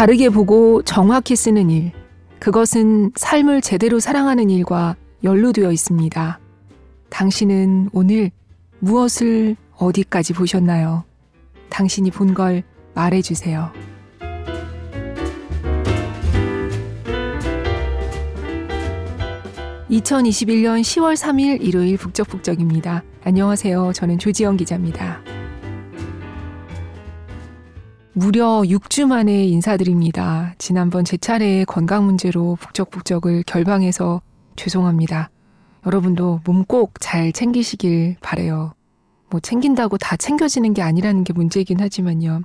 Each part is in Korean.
다르게 보고 정확히 쓰는 일. 그것은 삶을 제대로 사랑하는 일과 연루되어 있습니다. 당신은 오늘 무엇을 어디까지 보셨나요? 당신이 본 걸 말해주세요. 2021년 10월 3일 일요일 북적북적입니다. 안녕하세요. 저는 조지영 기자입니다. 무려 6주 만에 인사드립니다. 지난번 제 차례의 건강 문제로 북적북적을 결방해서 죄송합니다. 여러분도 몸 꼭 잘 챙기시길 바래요. 뭐 챙긴다고 다 챙겨지는 게 아니라는 게 문제이긴 하지만요.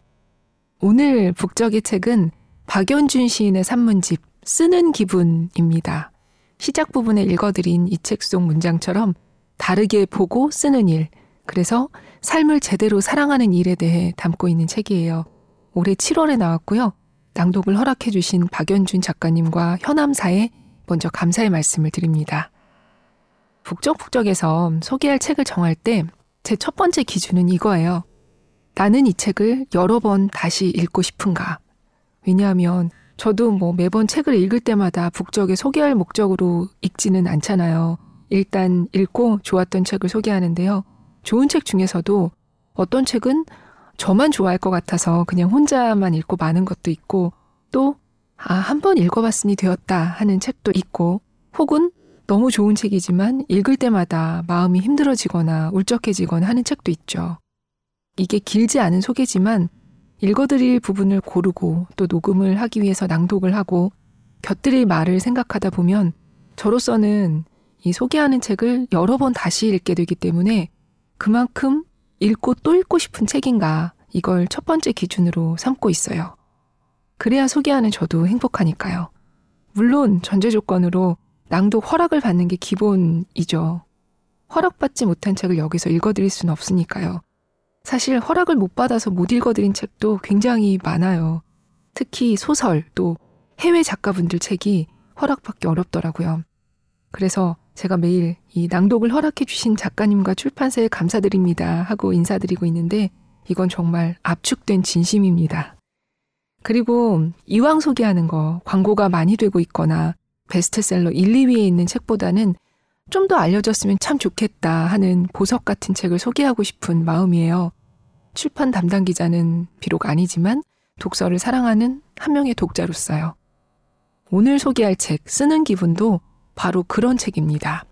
오늘 북적의 책은 박연준 시인의 산문집 쓰는 기분입니다. 시작 부분에 읽어드린 이 책 속 문장처럼 다르게 보고 쓰는 일, 그래서 삶을 제대로 사랑하는 일에 대해 담고 있는 책이에요. 올해 7월에 나왔고요. 낭독을 허락해 주신 박연준 작가님과 현암사에 먼저 감사의 말씀을 드립니다. 북적북적에서 소개할 책을 정할 때 제 첫 번째 기준은 이거예요. 나는 이 책을 여러 번 다시 읽고 싶은가. 왜냐하면 저도 뭐 매번 책을 읽을 때마다 북적에 소개할 목적으로 읽지는 않잖아요. 일단 읽고 좋았던 책을 소개하는데요. 좋은 책 중에서도 어떤 책은 저만 좋아할 것 같아서 그냥 혼자만 읽고 마는 것도 있고 또 아, 한 번 읽어봤으니 되었다 하는 책도 있고 혹은 너무 좋은 책이지만 읽을 때마다 마음이 힘들어지거나 울적해지거나 하는 책도 있죠. 이게 길지 않은 소개지만 읽어드릴 부분을 고르고 또 녹음을 하기 위해서 낭독을 하고 곁들일 말을 생각하다 보면 저로서는 이 소개하는 책을 여러 번 다시 읽게 되기 때문에 그만큼 읽고 또 읽고 싶은 책인가 이걸 첫 번째 기준으로 삼고 있어요. 그래야 소개하는 저도 행복하니까요. 물론 전제 조건으로 낭독 허락을 받는 게 기본이죠. 허락받지 못한 책을 여기서 읽어드릴 수는 없으니까요. 사실 허락을 못 받아서 못 읽어드린 책도 굉장히 많아요. 특히 소설 또 해외 작가분들 책이 허락받기 어렵더라고요. 그래서 제가 매일 이 낭독을 허락해 주신 작가님과 출판사에 감사드립니다 하고 인사드리고 있는데 이건 정말 압축된 진심입니다. 그리고 이왕 소개하는 거 광고가 많이 되고 있거나 베스트셀러 1, 2위에 있는 책보다는 좀 더 알려졌으면 참 좋겠다 하는 보석 같은 책을 소개하고 싶은 마음이에요. 출판 담당 기자는 비록 아니지만 독서를 사랑하는 한 명의 독자로서요. 오늘 소개할 책 쓰는 기분도 바로 그런 책입니다.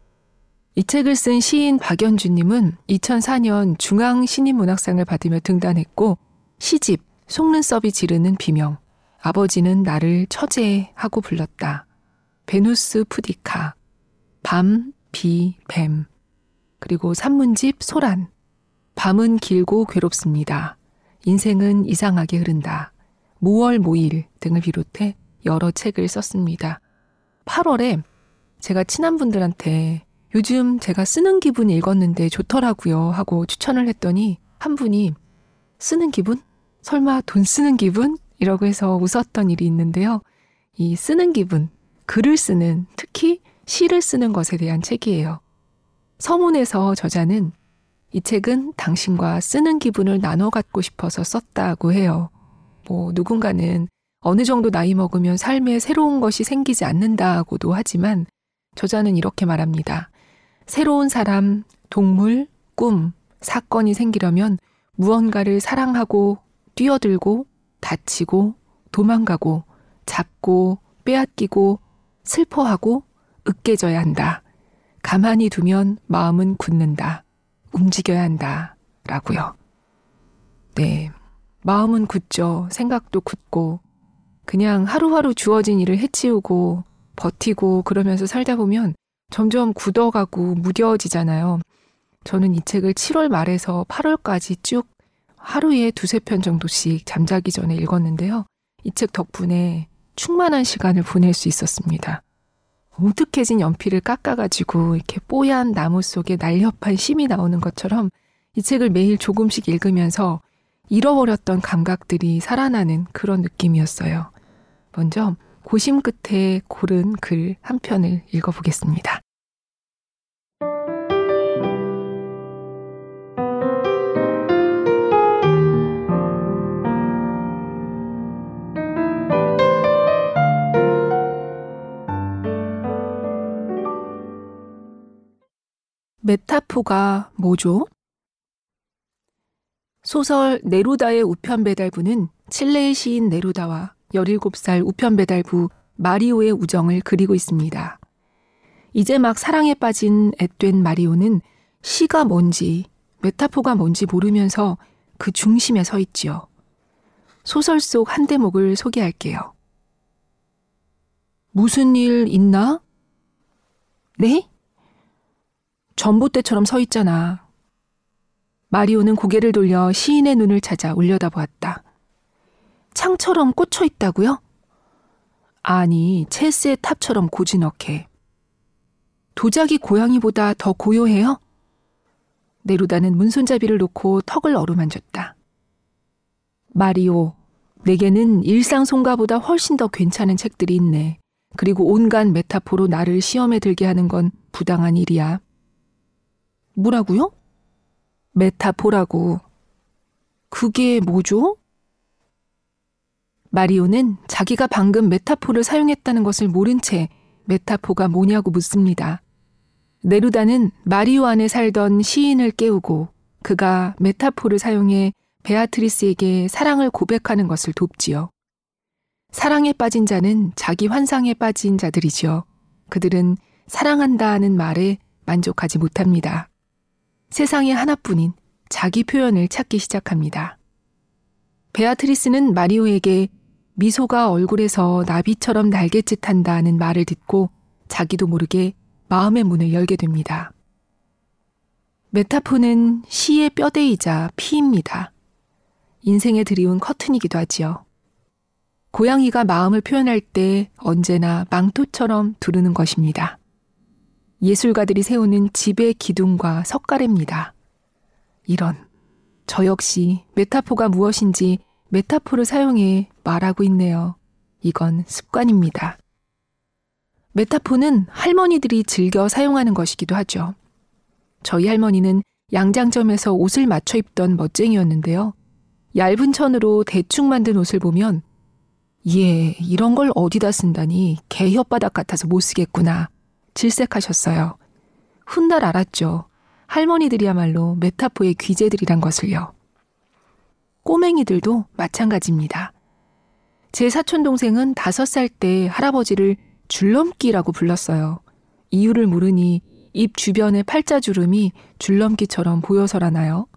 이 책을 쓴 시인 박연주님은 2004년 중앙 신인문학상을 받으며 등단했고 시집 속눈썹이 지르는 비명 아버지는 나를 처제하고 불렀다. 베누스 푸디카 밤, 비, 뱀 그리고 산문집 소란 밤은 길고 괴롭습니다. 인생은 이상하게 흐른다. 모월 모일 등을 비롯해 여러 책을 썼습니다. 8월에 제가 친한 분들한테 요즘 제가 쓰는 기분 읽었는데 좋더라고요 하고 추천을 했더니 한 분이 쓰는 기분? 설마 돈 쓰는 기분? 이라고 해서 웃었던 일이 있는데요. 이 쓰는 기분, 글을 쓰는, 특히 시를 쓰는 것에 대한 책이에요. 서문에서 저자는 이 책은 당신과 쓰는 기분을 나눠 갖고 싶어서 썼다고 해요. 뭐, 누군가는 어느 정도 나이 먹으면 삶에 새로운 것이 생기지 않는다고도 하지만 저자는 이렇게 말합니다. 새로운 사람, 동물, 꿈, 사건이 생기려면 무언가를 사랑하고 뛰어들고 다치고 도망가고 잡고 빼앗기고 슬퍼하고 으깨져야 한다. 가만히 두면 마음은 굳는다. 움직여야 한다. 라고요. 네. 마음은 굳죠. 생각도 굳고. 그냥 하루하루 주어진 일을 해치우고 버티고 그러면서 살다 보면 점점 굳어가고 무뎌지잖아요. 저는 이 책을 7월 말에서 8월까지 쭉 하루에 두세 편 정도씩 잠자기 전에 읽었는데요. 이 책 덕분에 충만한 시간을 보낼 수 있었습니다. 우득해진 연필을 깎아가지고 이렇게 뽀얀 나무 속에 날렵한 심이 나오는 것처럼 이 책을 매일 조금씩 읽으면서 잃어버렸던 감각들이 살아나는 그런 느낌이었어요. 먼저 고심 끝에 고른 글 한 편을 읽어보겠습니다. 메타포가 뭐죠? 소설 네루다의 우편 배달부는 칠레의 시인 네루다와 17살 우편 배달부 마리오의 우정을 그리고 있습니다. 이제 막 사랑에 빠진 앳된 마리오는 시가 뭔지, 메타포가 뭔지 모르면서 그 중심에 서 있지요. 소설 속 한 대목을 소개할게요. 무슨 일 있나? 네? 전봇대처럼 서 있잖아. 마리오는 고개를 돌려 시인의 눈을 찾아 올려다 보았다. 창처럼 꽂혀 있다고요? 아니, 체스의 탑처럼 고즈넉해. 도자기 고양이보다 더 고요해요? 네루다는 문손잡이를 놓고 턱을 어루만졌다. 마리오, 내게는 일상 송가보다 훨씬 더 괜찮은 책들이 있네. 그리고 온갖 메타포로 나를 시험에 들게 하는 건 부당한 일이야. 뭐라고요? 메타포라고. 그게 뭐죠? 마리오는 자기가 방금 메타포를 사용했다는 것을 모른 채 메타포가 뭐냐고 묻습니다. 네루다는 마리오 안에 살던 시인을 깨우고 그가 메타포를 사용해 베아트리스에게 사랑을 고백하는 것을 돕지요. 사랑에 빠진 자는 자기 환상에 빠진 자들이지요. 그들은 사랑한다는 말에 만족하지 못합니다. 세상에 하나뿐인 자기 표현을 찾기 시작합니다. 베아트리스는 마리오에게 미소가 얼굴에서 나비처럼 날갯짓 한다는 말을 듣고 자기도 모르게 마음의 문을 열게 됩니다. 메타포는 시의 뼈대이자 피입니다. 인생에 드리운 커튼이기도 하지요. 고양이가 마음을 표현할 때 언제나 망토처럼 두르는 것입니다. 예술가들이 세우는 집의 기둥과 석가래입니다. 이런, 저 역시 메타포가 무엇인지 메타포를 사용해 말하고 있네요. 이건 습관입니다. 메타포는 할머니들이 즐겨 사용하는 것이기도 하죠. 저희 할머니는 양장점에서 옷을 맞춰 입던 멋쟁이였는데요. 얇은 천으로 대충 만든 옷을 보면 예, 이런 걸 어디다 쓴다니 개 혓바닥 같아서 못 쓰겠구나. 질색하셨어요. 훗날 알았죠. 할머니들이야말로 메타포의 귀재들이란 것을요. 꼬맹이들도 마찬가지입니다. 제 사촌 동생은 다섯 살 때 할아버지를 줄넘기라고 불렀어요. 이유를 모르니 입 주변의 팔자주름이 줄넘기처럼 보여서라나요?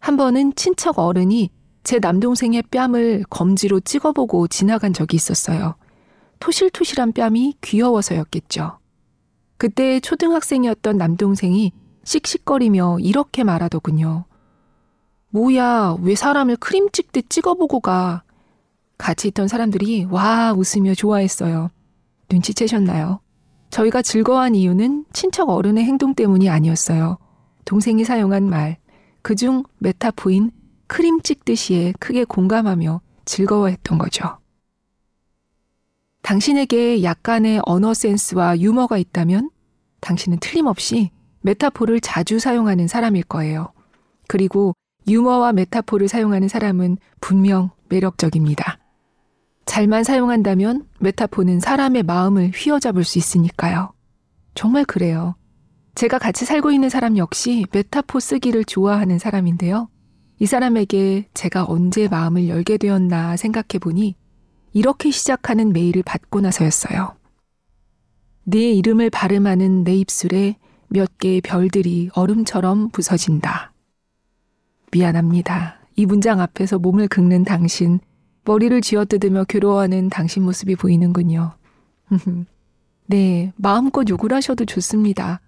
한 번은 친척 어른이 제 남동생의 뺨을 검지로 찍어보고 지나간 적이 있었어요. 토실토실한 뺨이 귀여워서였겠죠. 그때 초등학생이었던 남동생이 씩씩거리며 이렇게 말하더군요. 뭐야, 왜 사람을 크림 찍듯 찍어보고 가? 같이 있던 사람들이 와 웃으며 좋아했어요. 눈치채셨나요? 저희가 즐거워한 이유는 친척 어른의 행동 때문이 아니었어요. 동생이 사용한 말, 그중 메타포인 크림 찍듯이에 크게 공감하며 즐거워했던 거죠. 당신에게 약간의 언어 센스와 유머가 있다면 당신은 틀림없이 메타포를 자주 사용하는 사람일 거예요. 그리고 유머와 메타포를 사용하는 사람은 분명 매력적입니다. 잘만 사용한다면 메타포는 사람의 마음을 휘어잡을 수 있으니까요. 정말 그래요. 제가 같이 살고 있는 사람 역시 메타포 쓰기를 좋아하는 사람인데요. 이 사람에게 제가 언제 마음을 열게 되었나 생각해 보니 이렇게 시작하는 메일을 받고 나서였어요. 네 이름을 발음하는 내 입술에 몇 개의 별들이 얼음처럼 부서진다. 미안합니다. 이 문장 앞에서 몸을 긁는 당신, 머리를 쥐어뜯으며 괴로워하는 당신 모습이 보이는군요. 네, 마음껏 욕을 하셔도 좋습니다.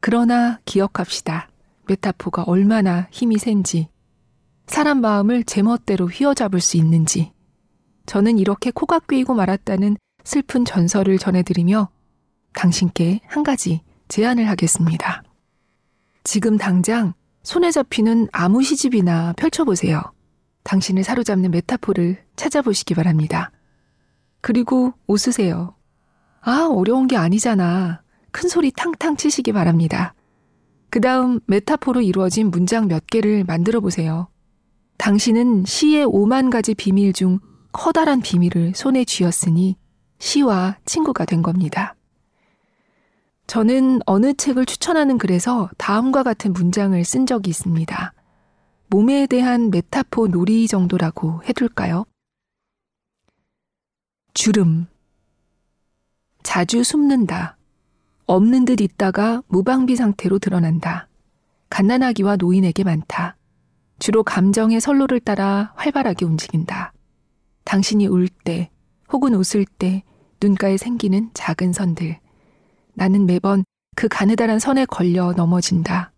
그러나 기억합시다. 메타포가 얼마나 힘이 센지, 사람 마음을 제멋대로 휘어잡을 수 있는지. 저는 이렇게 코가 꿰이고 말았다는 슬픈 전설을 전해드리며 당신께 한 가지 제안을 하겠습니다. 지금 당장 손에 잡히는 아무 시집이나 펼쳐보세요. 당신을 사로잡는 메타포를 찾아보시기 바랍니다. 그리고 웃으세요. 아, 어려운 게 아니잖아. 큰 소리 탕탕 치시기 바랍니다. 그 다음 메타포로 이루어진 문장 몇 개를 만들어 보세요. 당신은 시의 오만 가지 비밀 중 커다란 비밀을 손에 쥐었으니 시와 친구가 된 겁니다. 저는 어느 책을 추천하는 글에서 다음과 같은 문장을 쓴 적이 있습니다. 몸에 대한 메타포 놀이 정도라고 해둘까요? 주름. 자주 숨는다. 없는 듯 있다가 무방비 상태로 드러난다. 갓난아기와 노인에게 많다. 주로 감정의 선로를 따라 활발하게 움직인다. 당신이 울 때, 혹은 웃을 때 눈가에 생기는 작은 선들. 나는 매번 그 가느다란 선에 걸려 넘어진다.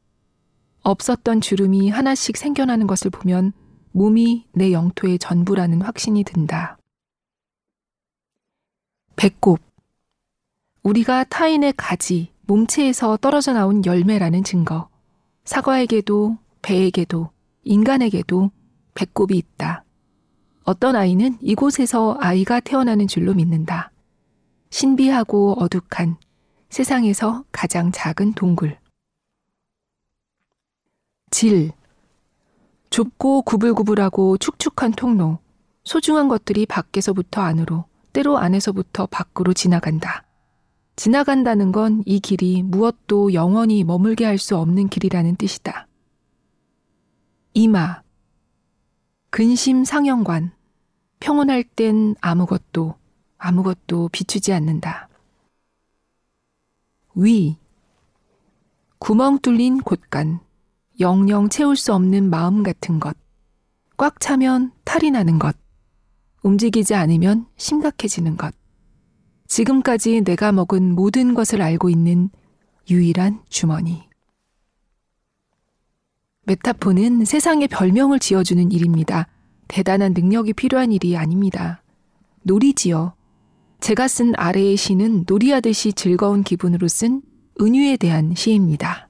없었던 주름이 하나씩 생겨나는 것을 보면 몸이 내 영토의 전부라는 확신이 든다. 배꼽. 우리가 타인의 가지, 몸체에서 떨어져 나온 열매라는 증거. 사과에게도, 배에게도, 인간에게도 배꼽이 있다. 어떤 아이는 이곳에서 아이가 태어나는 줄로 믿는다. 신비하고 어둑한 세상에서 가장 작은 동굴. 질. 좁고 구불구불하고 축축한 통로. 소중한 것들이 밖에서부터 안으로, 때로 안에서부터 밖으로 지나간다. 지나간다는 건 이 길이 무엇도 영원히 머물게 할 수 없는 길이라는 뜻이다. 이마. 근심 상영관. 평온할 땐 아무것도, 아무것도 비추지 않는다. 위. 구멍 뚫린 곳간. 영영 채울 수 없는 마음 같은 것. 꽉 차면 탈이 나는 것. 움직이지 않으면 심각해지는 것. 지금까지 내가 먹은 모든 것을 알고 있는 유일한 주머니. 메타포는 세상에 별명을 지어주는 일입니다. 대단한 능력이 필요한 일이 아닙니다. 놀이지요. 제가 쓴 아래의 시는 놀이하듯이 즐거운 기분으로 쓴 은유에 대한 시입니다.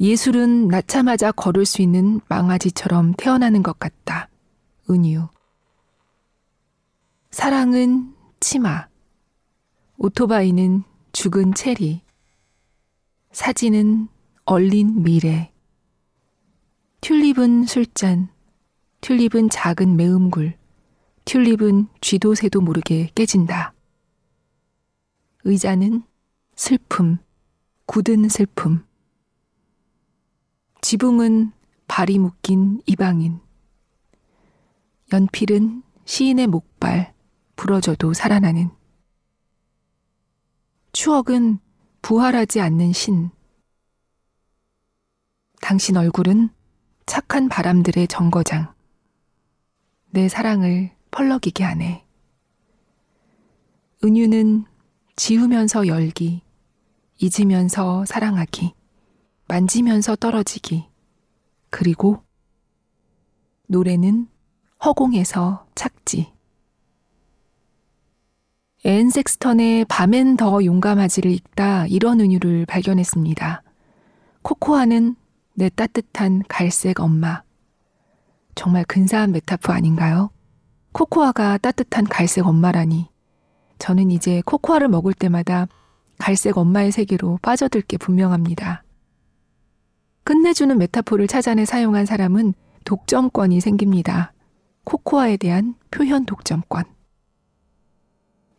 예술은 낳자마자 걸을 수 있는 망아지처럼 태어나는 것 같다. 은유. 사랑은 치마. 오토바이는 죽은 체리. 사진은 얼린 미래. 튤립은 술잔. 튤립은 작은 매음굴. 튤립은 쥐도 새도 모르게 깨진다. 의자는 슬픔, 굳은 슬픔. 지붕은 발이 묶인 이방인. 연필은 시인의 목발, 부러져도 살아나는. 추억은 부활하지 않는 신. 당신 얼굴은 착한 바람들의 정거장. 내 사랑을 펄럭이게 하네. 은유는 지우면서 열기, 잊으면서 사랑하기, 만지면서 떨어지기, 그리고 노래는 허공에서 착지. 앤 섹스턴의 밤엔 더 용감하지를 읽다 이런 은유를 발견했습니다. 코코아는 내 따뜻한 갈색 엄마. 정말 근사한 메타포 아닌가요? 코코아가 따뜻한 갈색 엄마라니. 저는 이제 코코아를 먹을 때마다 갈색 엄마의 세계로 빠져들 게 분명합니다. 끝내주는 메타포를 찾아내 사용한 사람은 독점권이 생깁니다. 코코아에 대한 표현 독점권.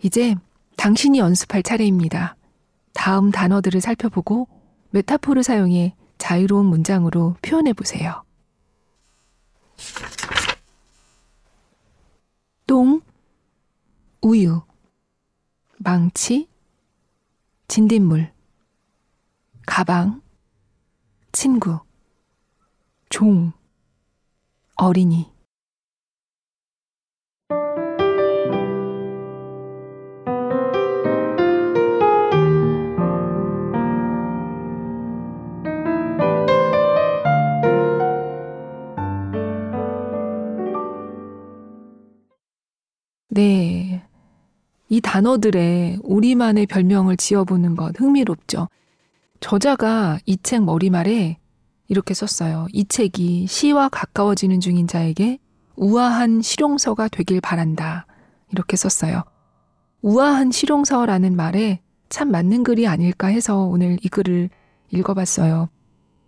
이제 당신이 연습할 차례입니다. 다음 단어들을 살펴보고 메타포를 사용해 자유로운 문장으로 표현해 보세요. 똥, 우유, 망치, 진딧물, 가방, 친구, 종, 어린이. 이 단어들에 우리만의 별명을 지어보는 것 흥미롭죠. 저자가 이 책 머리말에 이렇게 썼어요. 이 책이 시와 가까워지는 중인 자에게 우아한 실용서가 되길 바란다. 이렇게 썼어요. 우아한 실용서라는 말에 참 맞는 글이 아닐까 해서 오늘 이 글을 읽어봤어요.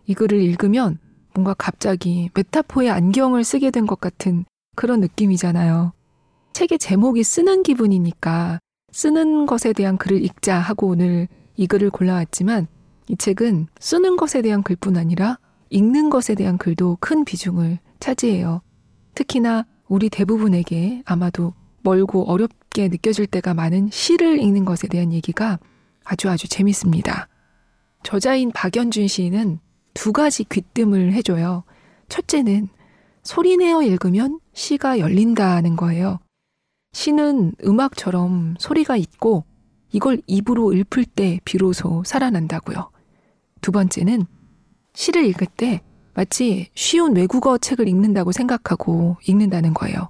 이 글을 읽으면 뭔가 갑자기 메타포의 안경을 쓰게 된 것 같은 그런 느낌이잖아요. 책의 제목이 쓰는 기분이니까 쓰는 것에 대한 글을 읽자 하고 오늘 이 글을 골라왔지만 이 책은 쓰는 것에 대한 글뿐 아니라 읽는 것에 대한 글도 큰 비중을 차지해요. 특히나 우리 대부분에게 아마도 멀고 어렵게 느껴질 때가 많은 시를 읽는 것에 대한 얘기가 아주 아주 재밌습니다. 저자인 박연준 시인은 두 가지 귀뜸을 해줘요. 첫째는 소리내어 읽으면 시가 열린다는 거예요. 시는 음악처럼 소리가 있고 이걸 입으로 읊을 때 비로소 살아난다고요. 두 번째는 시를 읽을 때 마치 쉬운 외국어 책을 읽는다고 생각하고 읽는다는 거예요.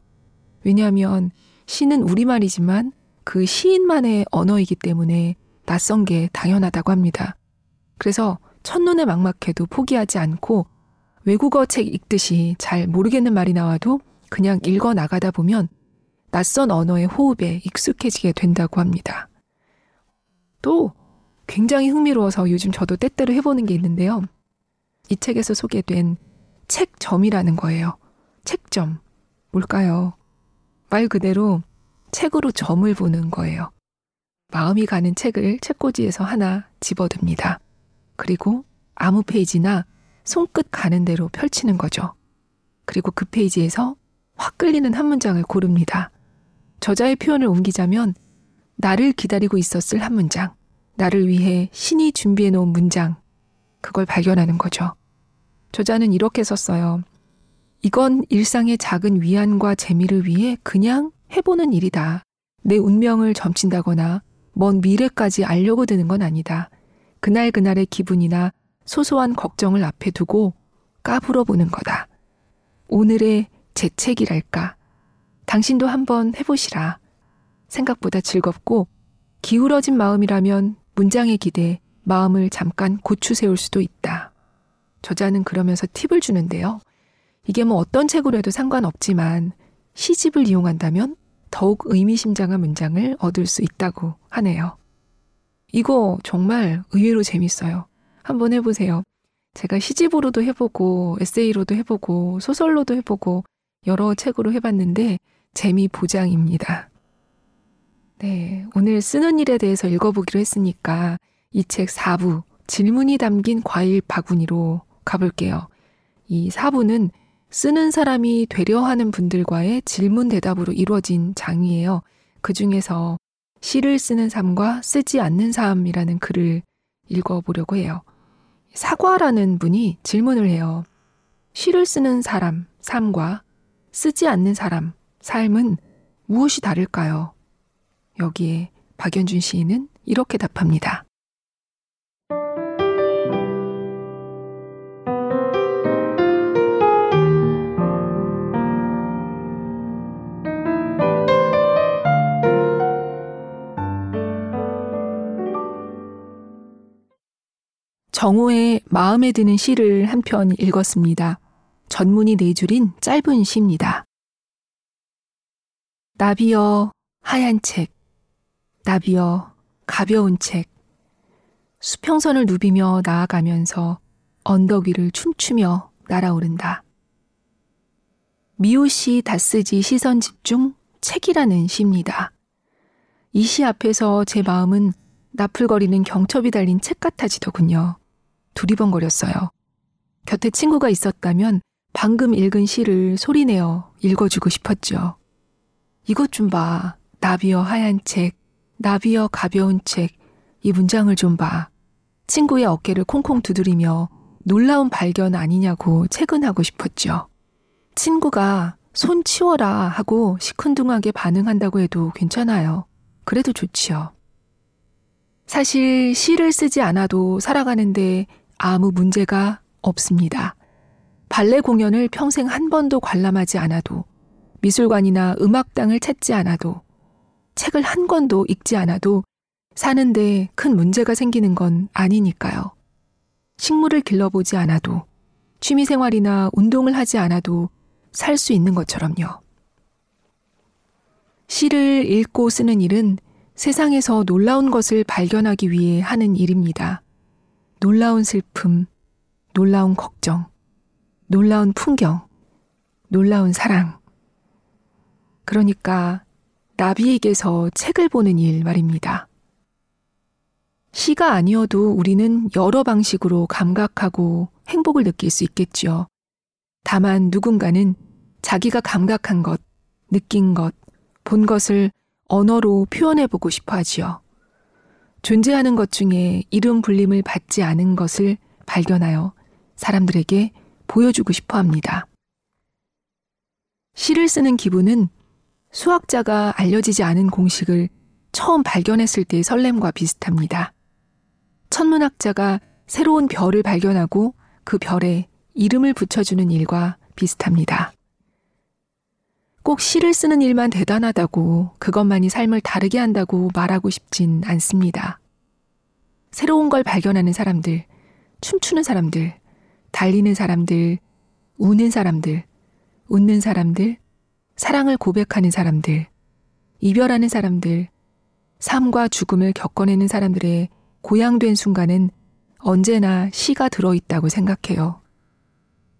왜냐하면 시는 우리말이지만 그 시인만의 언어이기 때문에 낯선 게 당연하다고 합니다. 그래서 첫눈에 막막해도 포기하지 않고 외국어 책 읽듯이 잘 모르겠는 말이 나와도 그냥 읽어 나가다 보면 낯선 언어의 호흡에 익숙해지게 된다고 합니다. 또 굉장히 흥미로워서 요즘 저도 때때로 해보는 게 있는데요. 이 책에서 소개된 책점이라는 거예요. 책점. 뭘까요? 말 그대로 책으로 점을 보는 거예요. 마음이 가는 책을 책꽂이에서 하나 집어듭니다. 그리고 아무 페이지나 손끝 가는 대로 펼치는 거죠. 그리고 그 페이지에서 확 끌리는 한 문장을 고릅니다. 저자의 표현을 옮기자면 나를 기다리고 있었을 한 문장, 나를 위해 신이 준비해 놓은 문장, 그걸 발견하는 거죠. 저자는 이렇게 썼어요. 이건 일상의 작은 위안과 재미를 위해 그냥 해보는 일이다. 내 운명을 점친다거나 먼 미래까지 알려고 드는 건 아니다. 그날 그날의 기분이나 소소한 걱정을 앞에 두고 까불어 보는 거다. 오늘의 재책이랄까. 당신도 한번 해보시라. 생각보다 즐겁고 기울어진 마음이라면 문장에 기대 마음을 잠깐 고추 세울 수도 있다. 저자는 그러면서 팁을 주는데요. 이게 뭐 어떤 책으로 해도 상관없지만 시집을 이용한다면 더욱 의미심장한 문장을 얻을 수 있다고 하네요. 이거 정말 의외로 재밌어요. 한번 해보세요. 제가 시집으로도 해보고, 에세이로도 해보고, 소설로도 해보고, 여러 책으로 해봤는데, 재미 보장입니다. 네, 오늘 쓰는 일에 대해서 읽어보기로 했으니까, 이 책 4부, 질문이 담긴 과일 바구니로 가볼게요. 이 4부는 쓰는 사람이 되려 하는 분들과의 질문 대답으로 이루어진 장이에요. 그 중에서 시를 쓰는 삶과 쓰지 않는 삶이라는 글을 읽어보려고 해요. 사과라는 분이 질문을 해요. 시를 쓰는 사람, 삶과 쓰지 않는 사람, 삶은 무엇이 다를까요? 여기에 박연준 시인은 이렇게 답합니다. 정호의 마음에 드는 시를 한 편 읽었습니다. 전문이 네 줄인 짧은 시입니다. 나비여 하얀 책, 나비여 가벼운 책, 수평선을 누비며 나아가면서 언덕 위를 춤추며 날아오른다. 미오시 다쓰지 시선 집중 책이라는 시입니다. 이 시 앞에서 제 마음은 나풀거리는 경첩이 달린 책 같아지더군요. 두리번거렸어요. 곁에 친구가 있었다면 방금 읽은 시를 소리내어 읽어주고 싶었죠. 이것 좀 봐. 나비여 하얀 책, 나비여 가벼운 책, 이 문장을 좀 봐. 친구의 어깨를 콩콩 두드리며 놀라운 발견 아니냐고 체근하고 싶었죠. 친구가 손 치워라 하고 시큰둥하게 반응한다고 해도 괜찮아요. 그래도 좋지요. 사실 시를 쓰지 않아도 살아가는데 아무 문제가 없습니다. 발레 공연을 평생 한 번도 관람하지 않아도, 미술관이나 음악당을 찾지 않아도, 책을 한 권도 읽지 않아도 사는데 큰 문제가 생기는 건 아니니까요. 식물을 길러보지 않아도, 취미생활이나 운동을 하지 않아도 살 수 있는 것처럼요. 시를 읽고 쓰는 일은 세상에서 놀라운 것을 발견하기 위해 하는 일입니다. 놀라운 슬픔, 놀라운 걱정, 놀라운 풍경, 놀라운 사랑. 그러니까 나비에게서 책을 보는 일 말입니다. 시가 아니어도 우리는 여러 방식으로 감각하고 행복을 느낄 수 있겠지요. 다만 누군가는 자기가 감각한 것, 느낀 것, 본 것을 언어로 표현해 보고 싶어 하지요. 존재하는 것 중에 이름 불림을 받지 않은 것을 발견하여 사람들에게 보여주고 싶어 합니다. 시를 쓰는 기분은 수학자가 알려지지 않은 공식을 처음 발견했을 때의 설렘과 비슷합니다. 천문학자가 새로운 별을 발견하고 그 별에 이름을 붙여주는 일과 비슷합니다. 꼭 시를 쓰는 일만 대단하다고 그것만이 삶을 다르게 한다고 말하고 싶진 않습니다. 새로운 걸 발견하는 사람들, 춤추는 사람들, 달리는 사람들, 우는 사람들, 웃는 사람들, 사랑을 고백하는 사람들, 이별하는 사람들, 삶과 죽음을 겪어내는 사람들의 고양된 순간은 언제나 시가 들어있다고 생각해요.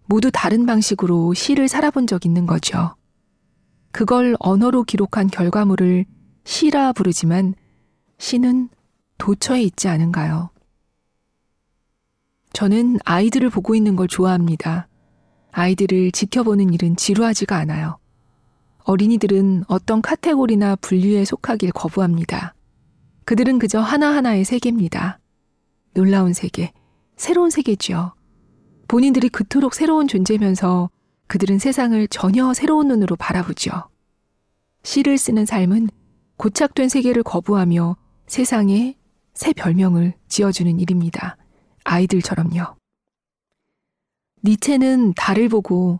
모두 다른 방식으로 시를 살아본 적 있는 거죠. 그걸 언어로 기록한 결과물을 시라 부르지만 시는 도처에 있지 않은가요? 저는 아이들을 보고 있는 걸 좋아합니다. 아이들을 지켜보는 일은 지루하지가 않아요. 어린이들은 어떤 카테고리나 분류에 속하길 거부합니다. 그들은 그저 하나하나의 세계입니다. 놀라운 세계, 새로운 세계지요. 본인들이 그토록 새로운 존재면서 그들은 세상을 전혀 새로운 눈으로 바라보죠. 시를 쓰는 삶은 고착된 세계를 거부하며 세상에 새 별명을 지어주는 일입니다. 아이들처럼요. 니체는 달을 보고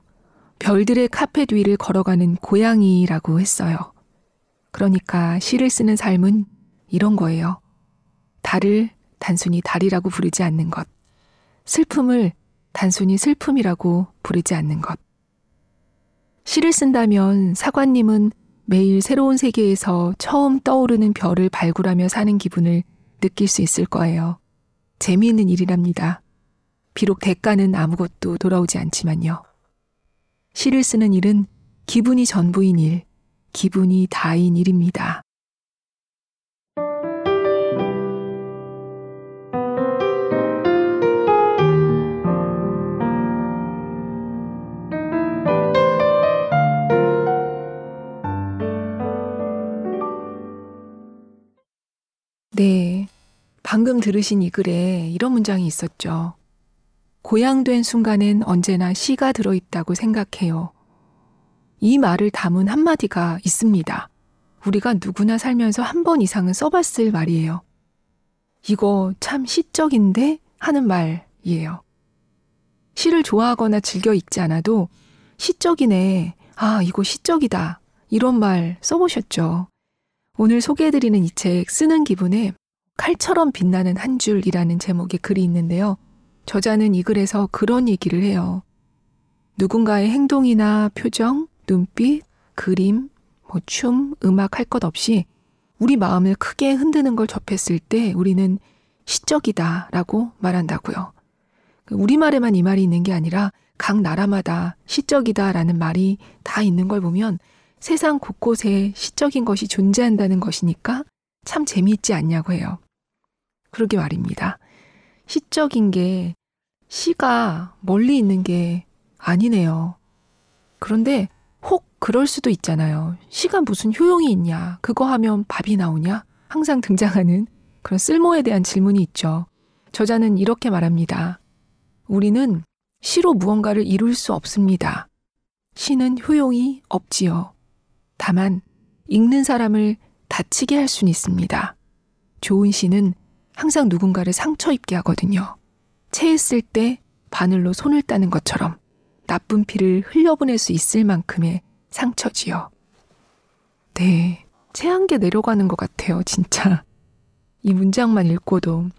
별들의 카펫 위를 걸어가는 고양이라고 했어요. 그러니까 시를 쓰는 삶은 이런 거예요. 달을 단순히 달이라고 부르지 않는 것. 슬픔을 단순히 슬픔이라고 부르지 않는 것. 시를 쓴다면 사관님은 매일 새로운 세계에서 처음 떠오르는 별을 발굴하며 사는 기분을 느낄 수 있을 거예요. 재미있는 일이랍니다. 비록 대가는 아무것도 돌아오지 않지만요. 시를 쓰는 일은 기분이 전부인 일, 기분이 다인 일입니다. 네. 방금 들으신 이 글에 이런 문장이 있었죠. 고향된 순간엔 언제나 시가 들어있다고 생각해요. 이 말을 담은 한마디가 있습니다. 우리가 누구나 살면서 한 번 이상은 써봤을 말이에요. 이거 참 시적인데? 하는 말이에요. 시를 좋아하거나 즐겨 읽지 않아도 시적이네. 아, 이거 시적이다. 이런 말 써보셨죠? 오늘 소개해드리는 이 책 쓰는 기분에 칼처럼 빛나는 한 줄이라는 제목의 글이 있는데요. 저자는 이 글에서 그런 얘기를 해요. 누군가의 행동이나 표정, 눈빛, 그림, 뭐 춤, 음악 할 것 없이 우리 마음을 크게 흔드는 걸 접했을 때 우리는 시적이다 라고 말한다고요. 우리말에만 이 말이 있는 게 아니라 각 나라마다 시적이다 라는 말이 다 있는 걸 보면 세상 곳곳에 시적인 것이 존재한다는 것이니까 참 재미있지 않냐고 해요. 그러게 말입니다. 시적인 게 시가 멀리 있는 게 아니네요. 그런데 혹 그럴 수도 있잖아요. 시가 무슨 효용이 있냐? 그거 하면 밥이 나오냐? 항상 등장하는 그런 쓸모에 대한 질문이 있죠. 저자는 이렇게 말합니다. 우리는 시로 무언가를 이룰 수 없습니다. 시는 효용이 없지요. 다만 읽는 사람을 다치게 할 수는 있습니다. 좋은 시는 항상 누군가를 상처 입게 하거든요. 체했을 때 바늘로 손을 따는 것처럼 나쁜 피를 흘려보낼 수 있을 만큼의 상처지요. 네, 체한 게 내려가는 것 같아요, 진짜. 이 문장만 읽고도.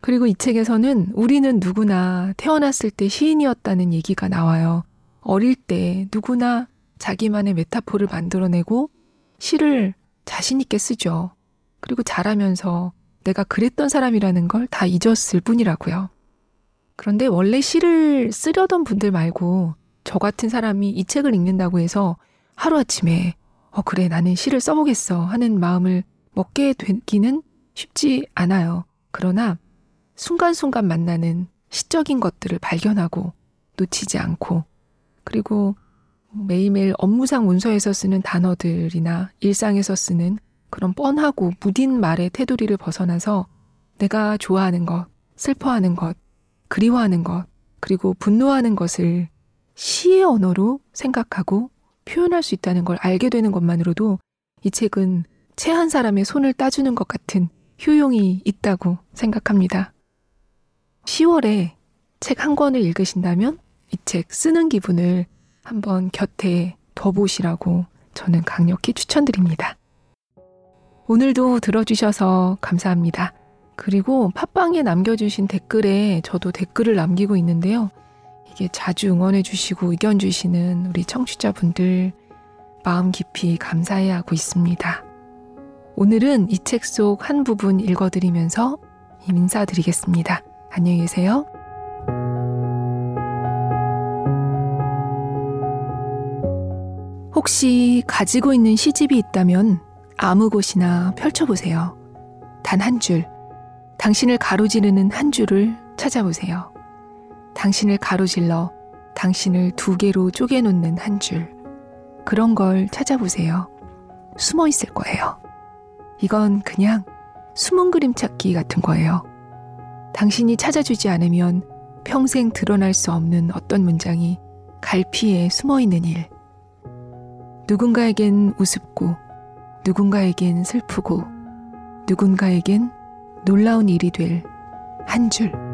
그리고 이 책에서는 우리는 누구나 태어났을 때 시인이었다는 얘기가 나와요. 어릴 때 누구나 자기만의 메타포를 만들어내고 시를 자신있게 쓰죠. 그리고 자라면서 내가 그랬던 사람이라는 걸 다 잊었을 뿐이라고요. 그런데 원래 시를 쓰려던 분들 말고 저 같은 사람이 이 책을 읽는다고 해서 하루아침에 어, 그래, 나는 시를 써보겠어 하는 마음을 먹게 되기는 쉽지 않아요. 그러나 순간순간 만나는 시적인 것들을 발견하고 놓치지 않고 그리고 매일매일 업무상 문서에서 쓰는 단어들이나 일상에서 쓰는 그런 뻔하고 무딘 말의 테두리를 벗어나서 내가 좋아하는 것, 슬퍼하는 것, 그리워하는 것, 그리고 분노하는 것을 시의 언어로 생각하고 표현할 수 있다는 걸 알게 되는 것만으로도 이 책은 채 한 사람의 손을 따주는 것 같은 효용이 있다고 생각합니다. 10월에 책 한 권을 읽으신다면 이 책 쓰는 기분을 한번 곁에 둬보시라고 저는 강력히 추천드립니다. 오늘도 들어주셔서 감사합니다. 그리고 팟빵에 남겨주신 댓글에 저도 댓글을 남기고 있는데요. 이게 자주 응원해주시고 의견 주시는 우리 청취자분들 마음 깊이 감사해 하고 있습니다. 오늘은 이 책 속 한 부분 읽어드리면서 인사드리겠습니다. 안녕히 계세요. 혹시 가지고 있는 시집이 있다면 아무 곳이나 펼쳐보세요. 단 한 줄, 당신을 가로지르는 한 줄을 찾아보세요. 당신을 가로질러 당신을 두 개로 쪼개놓는 한 줄. 그런 걸 찾아보세요. 숨어 있을 거예요. 이건 그냥 숨은 그림 찾기 같은 거예요. 당신이 찾아주지 않으면 평생 드러날 수 없는 어떤 문장이 갈피에 숨어 있는 일. 누군가에겐 우습고, 누군가에겐 슬프고, 누군가에겐 놀라운 일이 될 한 줄.